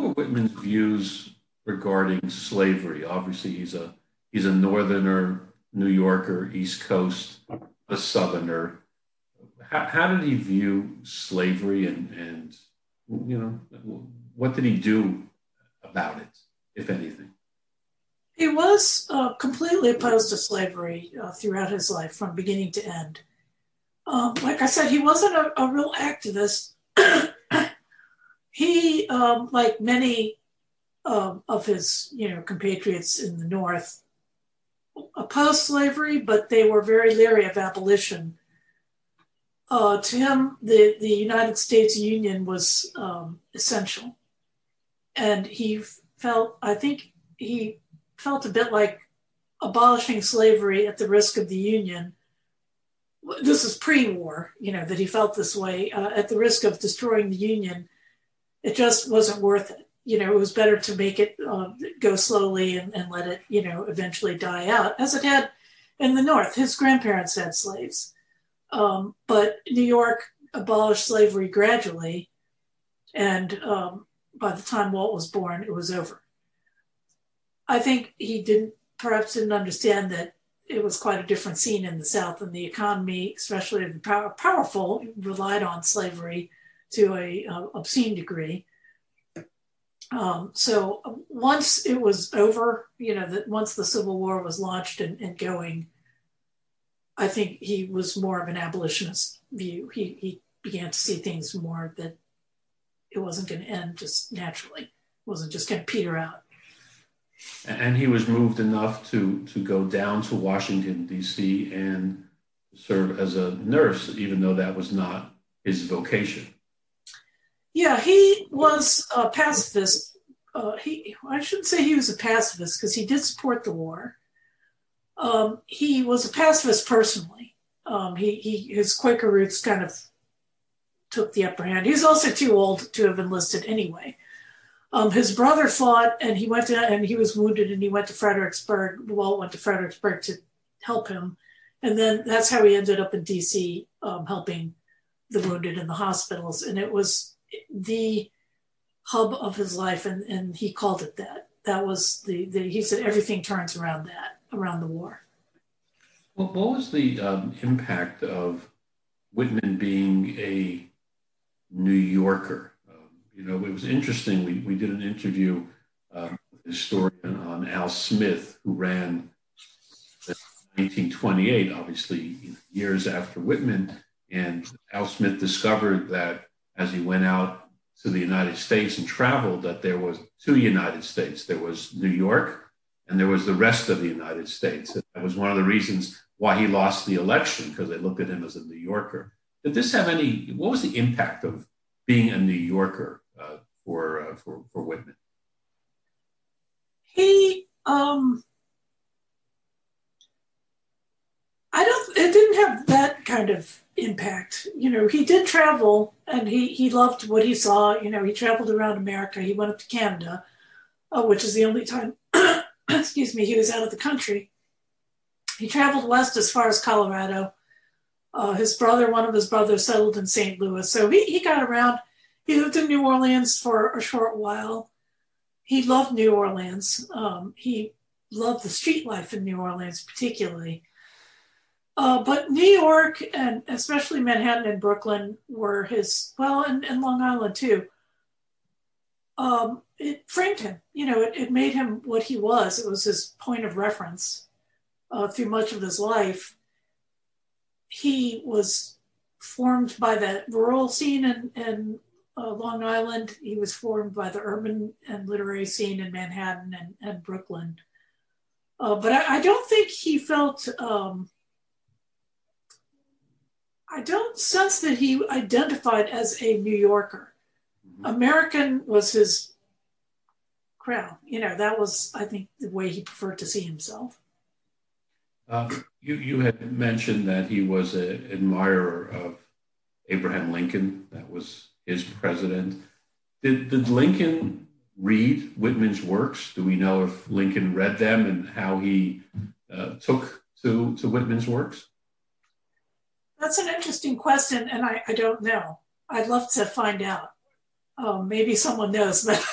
were Whitman's views regarding slavery? Obviously, he's a he's a northerner, New Yorker, East Coast, a southerner. How, how did he view slavery and, and you know what did he do about it, if anything? He was uh, completely opposed to slavery uh, throughout his life, from beginning to end. Um, like I said, he wasn't a, a real activist. he, um, like many um, of his, you know, compatriots in the North, opposed slavery, but they were very leery of abolition. Uh, to him, the, the United States Union was um, essential. And he felt, I think he felt a bit like abolishing slavery at the risk of the Union. This is pre war, you know, that he felt this way uh, at the risk of destroying the Union. It just wasn't worth it. You know, it was better to make it uh, go slowly and, and let it, you know, eventually die out, as it had in the North. His grandparents had slaves. Um, but New York abolished slavery gradually. And um, by the time Walt was born, it was over. I think he didn't perhaps didn't understand that it was quite a different scene in the South, and the economy, especially the power, powerful, relied on slavery to a uh, obscene degree. Um, so once it was over, you know, that once the Civil War was launched and, and, going, I think he was more of an abolitionist view. He he began to see things more that it wasn't going to end just naturally. It wasn't just going to peter out. And he was moved enough to, to go down to Washington, D.C., and serve as a nurse, even though that was not his vocation. Yeah, he was a pacifist. Uh, he, I shouldn't say he was a pacifist because he did support the war. Um, he was a pacifist personally. Um, he, he, his Quaker roots kind of took the upper hand. He was also too old to have enlisted anyway. Um, his brother fought and he went to, and he was wounded and he went to Fredericksburg. Walt went to Fredericksburg to help him. And then that's how he ended up in DC um, helping the wounded in the hospitals. And it was the hub of his life. And, and he called it that. That was the, the, he said everything turns around that, around the war. Well, what was the um, impact of Whitman being a New Yorker? you know, it was interesting. We, we did an interview um, with a historian on Al Smith, who ran 1928, obviously years after Whitman. And Al Smith discovered that as he went out to the United States and traveled, that there was two United States. There was New York, and there was the rest of the United States. And that was one of the reasons why he lost the election because they looked at him as a New Yorker. Did this have any? What was the impact of being a New Yorker uh, for, uh, for for Whitman? He, um, I don't. It didn't have that kind of impact. You know, he did travel, and he he loved what he saw. You know, he traveled around America. He went up to Canada, uh, which is the only time, excuse me, he was out of the country. He traveled west as far as Colorado. Uh, his brother, one of his brothers, settled in St. Louis, so he, he got around. He lived in New Orleans for a short while. He loved New Orleans. Um, he loved the street life in New Orleans, particularly. Uh, but New York and especially Manhattan and Brooklyn were his, well, and, and Long Island too. Um, it framed him, you know, it, it, made him what he was. It was his point of reference uh, through much of his life. He was formed by the rural scene in, in uh, Long Island. He was formed by the urban and literary scene in Manhattan and, and Brooklyn. Uh, but I, I, don't think he felt, um, I don't sense that he identified as a New Yorker. Mm-hmm. American was his crown. You know, that was, I think, the way he preferred to see himself. Uh, you, you had mentioned that he was an admirer of Abraham Lincoln. That was his president. Did, did Lincoln read Whitman's works? Do we know if Lincoln read them and how he uh, took to, to Whitman's works? That's an interesting question, and I, I don't know. I'd love to find out. Oh, maybe someone knows, but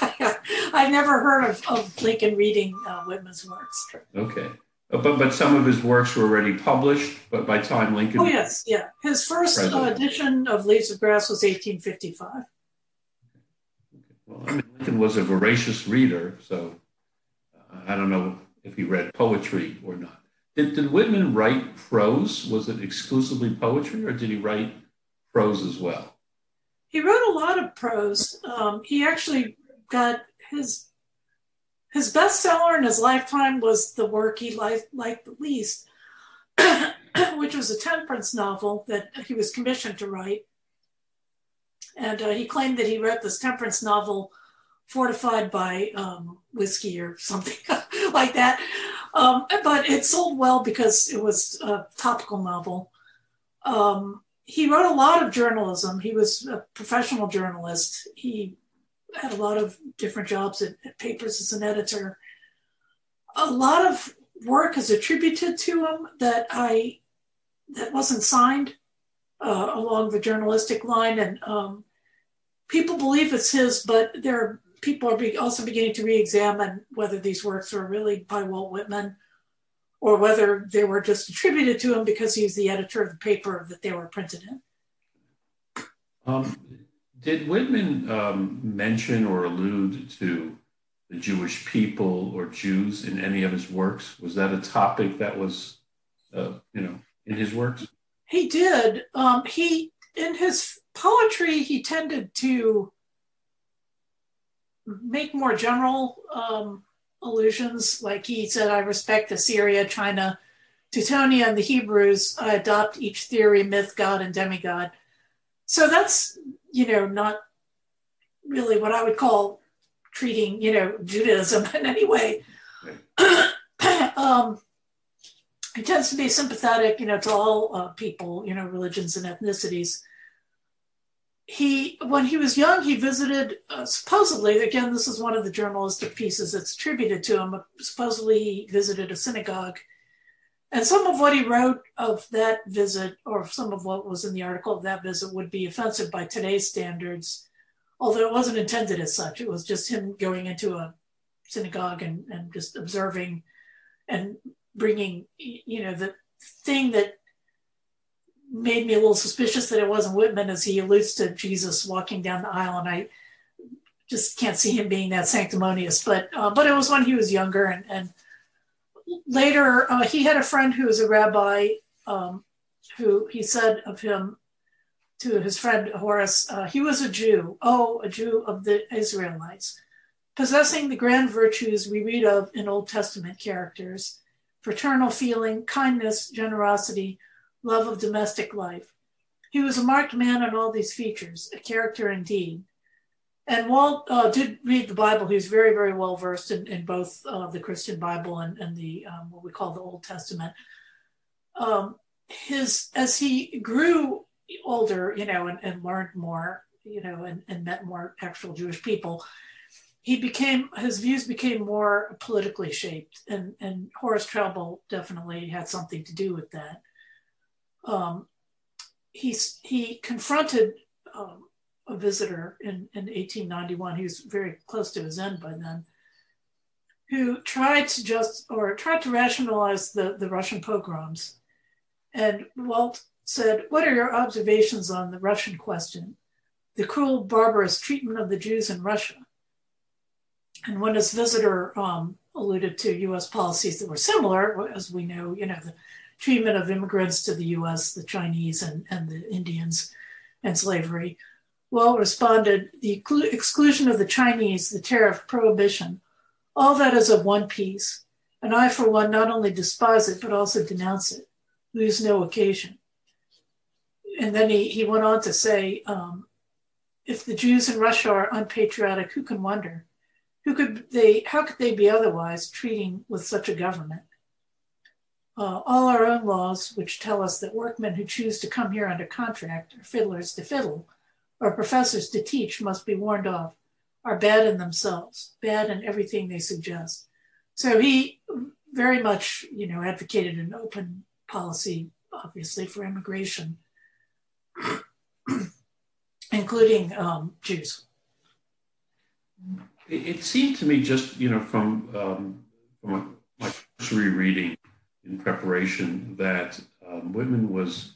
I've never heard of, of Lincoln reading uh, Whitman's works. Okay. Uh, but but some of his works were already published. But by time Lincoln, oh yes, yeah, his first uh, edition of Leaves of Grass was 1855. Well, I mean, Lincoln was a voracious reader, so uh, I don't know if he read poetry or not. Did, did Whitman write prose? Was it exclusively poetry, or did he write prose as well? He wrote a lot of prose. Um, he actually got his his bestseller in his lifetime was the work he liked, liked the least, which was a temperance novel that he was commissioned to write. And uh, he claimed that he wrote this temperance novel fortified by um, whiskey or something like that. Um, but it sold well because it was a topical novel. Um, he wrote a lot of journalism. He was a professional journalist. He had a lot of different jobs at, at papers as an editor. A lot of work is attributed to him that I that wasn't signed uh, along the journalistic line, and um, people believe it's his, but there are people are be also beginning to re-examine whether these works were really by Walt Whitman or whether they were just attributed to him because he's the editor of the paper that they were printed in. Um, did Whitman um, mention or allude to the Jewish people or Jews in any of his works? Was that a topic that was, uh, you know, in his works? He did. Um, he in his poetry he tended to make more general um, allusions. Like he said, I respect Assyria, China, Teutonia, and the Hebrews. I adopt each theory, myth, god, and demigod. So that's, you know, not really what I would call treating, you know, Judaism in any way. um, he tends to be sympathetic, you know, to all uh, people, you know, religions and ethnicities he when he was young he visited uh, supposedly again this is one of the journalistic pieces that's attributed to him supposedly he visited a synagogue. And some of what he wrote of that visit or some of what was in the article of that visit would be offensive by today's standards although it wasn't intended as such. It was just him going into a synagogue and, and just observing and bringing you know the thing that made me a little suspicious that it wasn't Whitman as he alludes to Jesus walking down the aisle, and I just can't see him being that sanctimonious. But uh, but it was when he was younger, and, and later uh, he had a friend who was a rabbi um, who he said of him to his friend Horace, uh, he was a Jew, oh, a Jew of the Israelites, possessing the grand virtues we read of in Old Testament characters fraternal feeling, kindness, generosity love of domestic life. He was a marked man on all these features, a character indeed. And Walt uh, did read the Bible. He was very, very well versed in, in both uh, the Christian Bible and, and the um, what we call the Old Testament. Um, his as he grew older, you know, and, and learned more, you know, and, and met more actual Jewish people, he became his views became more politically shaped, and and Horace Traubel definitely had something to do with that um, he's, he confronted um, a visitor in, in 1891. He was very close to his end by then, who tried to just or tried to rationalize the, the Russian pogroms. And Walt said, What are your observations on the Russian question, the cruel, barbarous treatment of the Jews in Russia? And when his visitor um, alluded to US policies that were similar, as we know, you know, the treatment of immigrants to the US, the Chinese and, and the Indians, and slavery. Well responded the exclusion of the Chinese, the tariff, prohibition, all that is of one piece. And I, for one, not only despise it, but also denounce it, lose no occasion. And then he, he went on to say, um, if the Jews in Russia are unpatriotic, who can wonder? Who could they, how could they be otherwise treating with such a government? Uh, all our own laws, which tell us that workmen who choose to come here under contract, or fiddlers to fiddle, or professors to teach, must be warned off, are bad in themselves, bad in everything they suggest. So he very much, you know, advocated an open policy, obviously, for immigration, including um, Jews. It, it, seemed to me just you know from um, from my cursory reading in preparation that um, Whitman was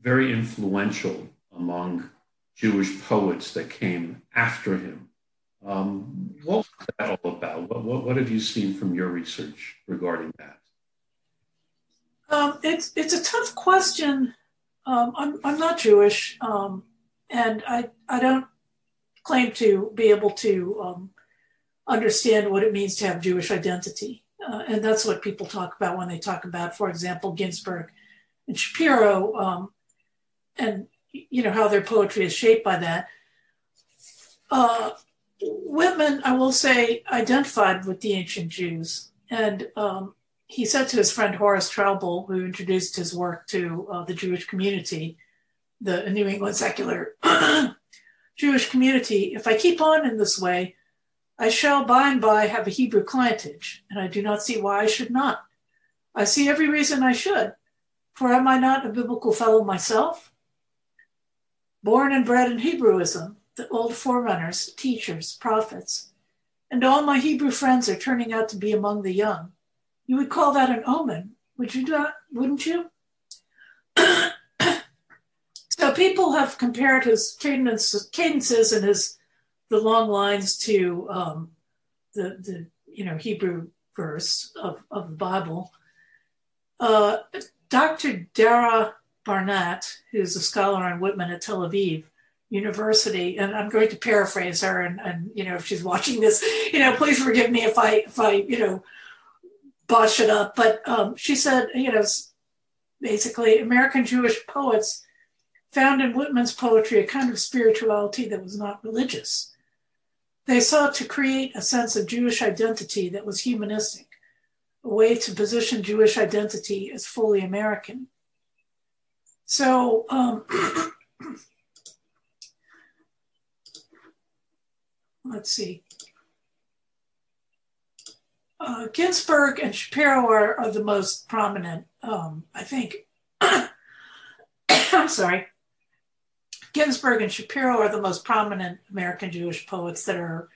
very influential among Jewish poets that came after him. Um, what was that all about? What, what, what, have you seen from your research regarding that? Um, it's it's a tough question. Um, I'm I'm not Jewish, um, and I I don't claim to be able to um, understand what it means to have Jewish identity, uh, and that's what people talk about when they talk about, for example, Ginsberg and Shapiro, um, and you know how their poetry is shaped by that. Uh, Whitman, I will say, identified with the ancient Jews, and um, he said to his friend Horace Traubel, who introduced his work to uh, the Jewish community, the New England secular Jewish community, if I keep on in this way, I shall by and by have a Hebrew clientage, and I do not see why I should not. I see every reason I should, for am I not a biblical fellow myself? Born and bred in Hebrewism, the old forerunners, teachers, prophets, and all my Hebrew friends are turning out to be among the young. You would call that an omen, would you not? Wouldn't you? so people have compared his cadences and his the long lines to um, the the you know Hebrew verse of, of the Bible. Uh, Dr. Dara Barnat, who's a scholar on Whitman at Tel Aviv University, and I'm going to paraphrase her, and, and you know if she's watching this, you know please forgive me if I if I you know botch it up, but um, she said, you know, basically, American Jewish poets found in Whitman's poetry a kind of spirituality that was not religious. They sought to create a sense of Jewish identity that was humanistic, a way to position Jewish identity as fully American. So, um, let's see uh, Ginsberg and Shapiro are, are the most prominent, um, I think. I'm sorry. Ginsberg and Shapiro are the most prominent American Jewish poets that are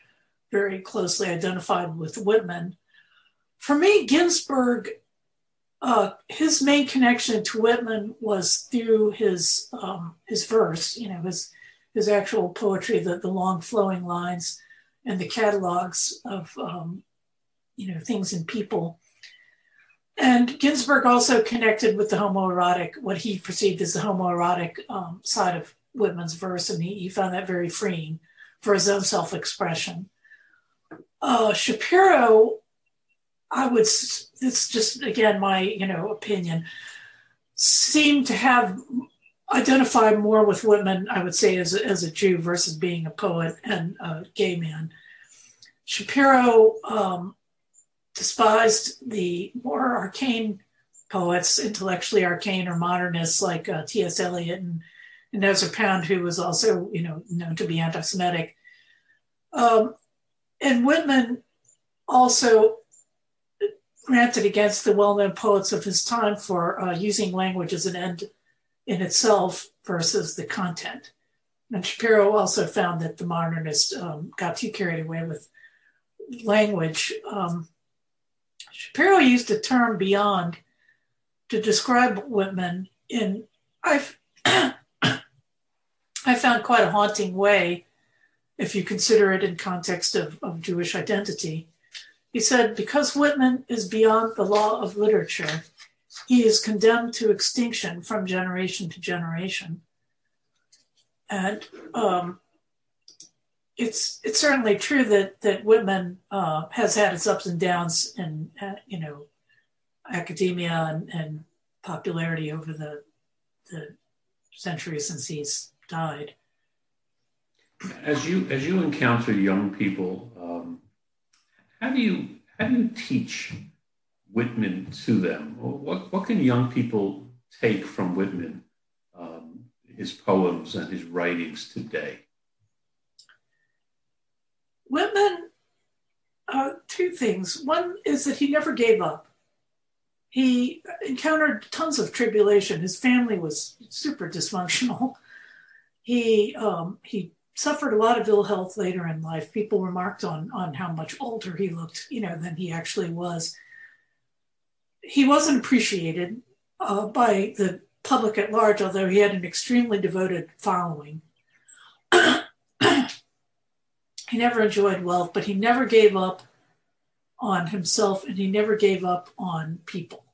very closely identified with Whitman. For me, Ginsberg, uh, his main connection to Whitman was through his um, his verse, you know, his his actual poetry, the, the long flowing lines and the catalogs of um, you know things and people. And Ginsberg also connected with the homoerotic, what he perceived as the homoerotic um, side of Whitman's verse, and he, he, found that very freeing for his own self-expression. Uh, Shapiro, I would, it's just again my you know opinion, seemed to have identified more with Whitman, I would say, as a, as a Jew versus being a poet and a gay man. Shapiro um, despised the more arcane poets, intellectually arcane or modernists like uh, T.S. Eliot and, Ezra Pound, who was also, you know, known to be anti-Semitic. Um, and Whitman also ranted against the well-known poets of his time for uh, using language as an end in itself versus the content. And Shapiro also found that the modernists um, got too carried away with language. Um, Shapiro used the term beyond to describe Whitman in, I've, found quite a haunting way if you consider it in context of, of Jewish identity. He said, because Whitman is beyond the law of literature, he is condemned to extinction from generation to generation. And um, it's it's certainly true that that Whitman uh, has had its ups and downs in uh, you know academia and, and popularity over the the centuries since he's died. As you as you encounter young people, um, how do you how do you teach Whitman to them? What what can young people take from Whitman, um, his poems and his writings today? Whitman, uh, two things. One is that he never gave up. He encountered tons of tribulation. His family was super dysfunctional. He um, he suffered a lot of ill health later in life. People remarked on on how much older he looked, you know, than he actually was. He wasn't appreciated uh, by the public at large, although he had an extremely devoted following. he never enjoyed wealth, but he never gave up on himself and he never gave up on people.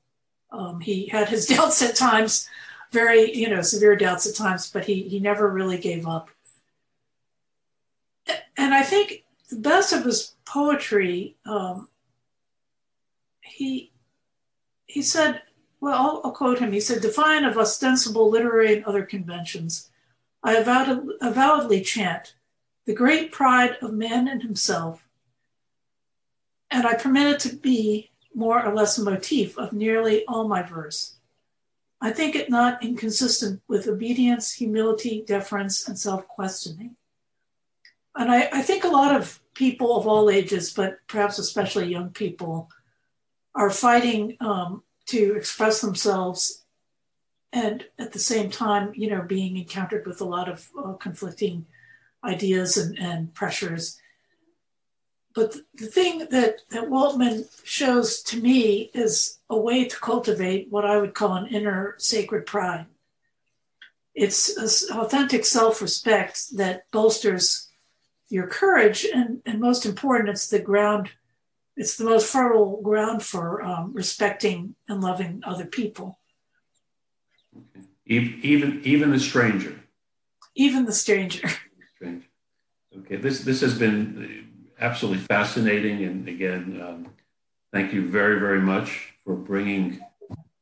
Um, he had his doubts at times, very, you know, severe doubts at times, but he, he never really gave up. And I think the best of his poetry, um, he, he said, well, I'll, I'll, quote him. He said, defiant of ostensible literary and other conventions, I avowed, avowedly chant the great pride of man in himself, and I permit it to be more or less a motif of nearly all my verse. I think it not inconsistent with obedience, humility, deference, and self questioning. And I, I, think a lot of people of all ages, but perhaps especially young people, are fighting um, to express themselves and at the same time, you know, being encountered with a lot of uh, conflicting ideas and, and pressures. But the thing that, that Waltman shows to me is a way to cultivate what I would call an inner sacred pride. It's authentic self respect that bolsters your courage, and, and most important, it's the ground it's the most fertile ground for um, respecting and loving other people. Okay. Even even the stranger. Even the stranger. Stranger. Okay. This this has been absolutely fascinating, and again, um, thank you very very much for bringing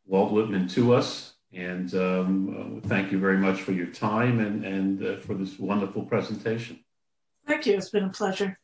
Walt Whitman to us, and um, uh, thank you very much for your time and and uh, for this wonderful presentation. Thank you. It's been a pleasure.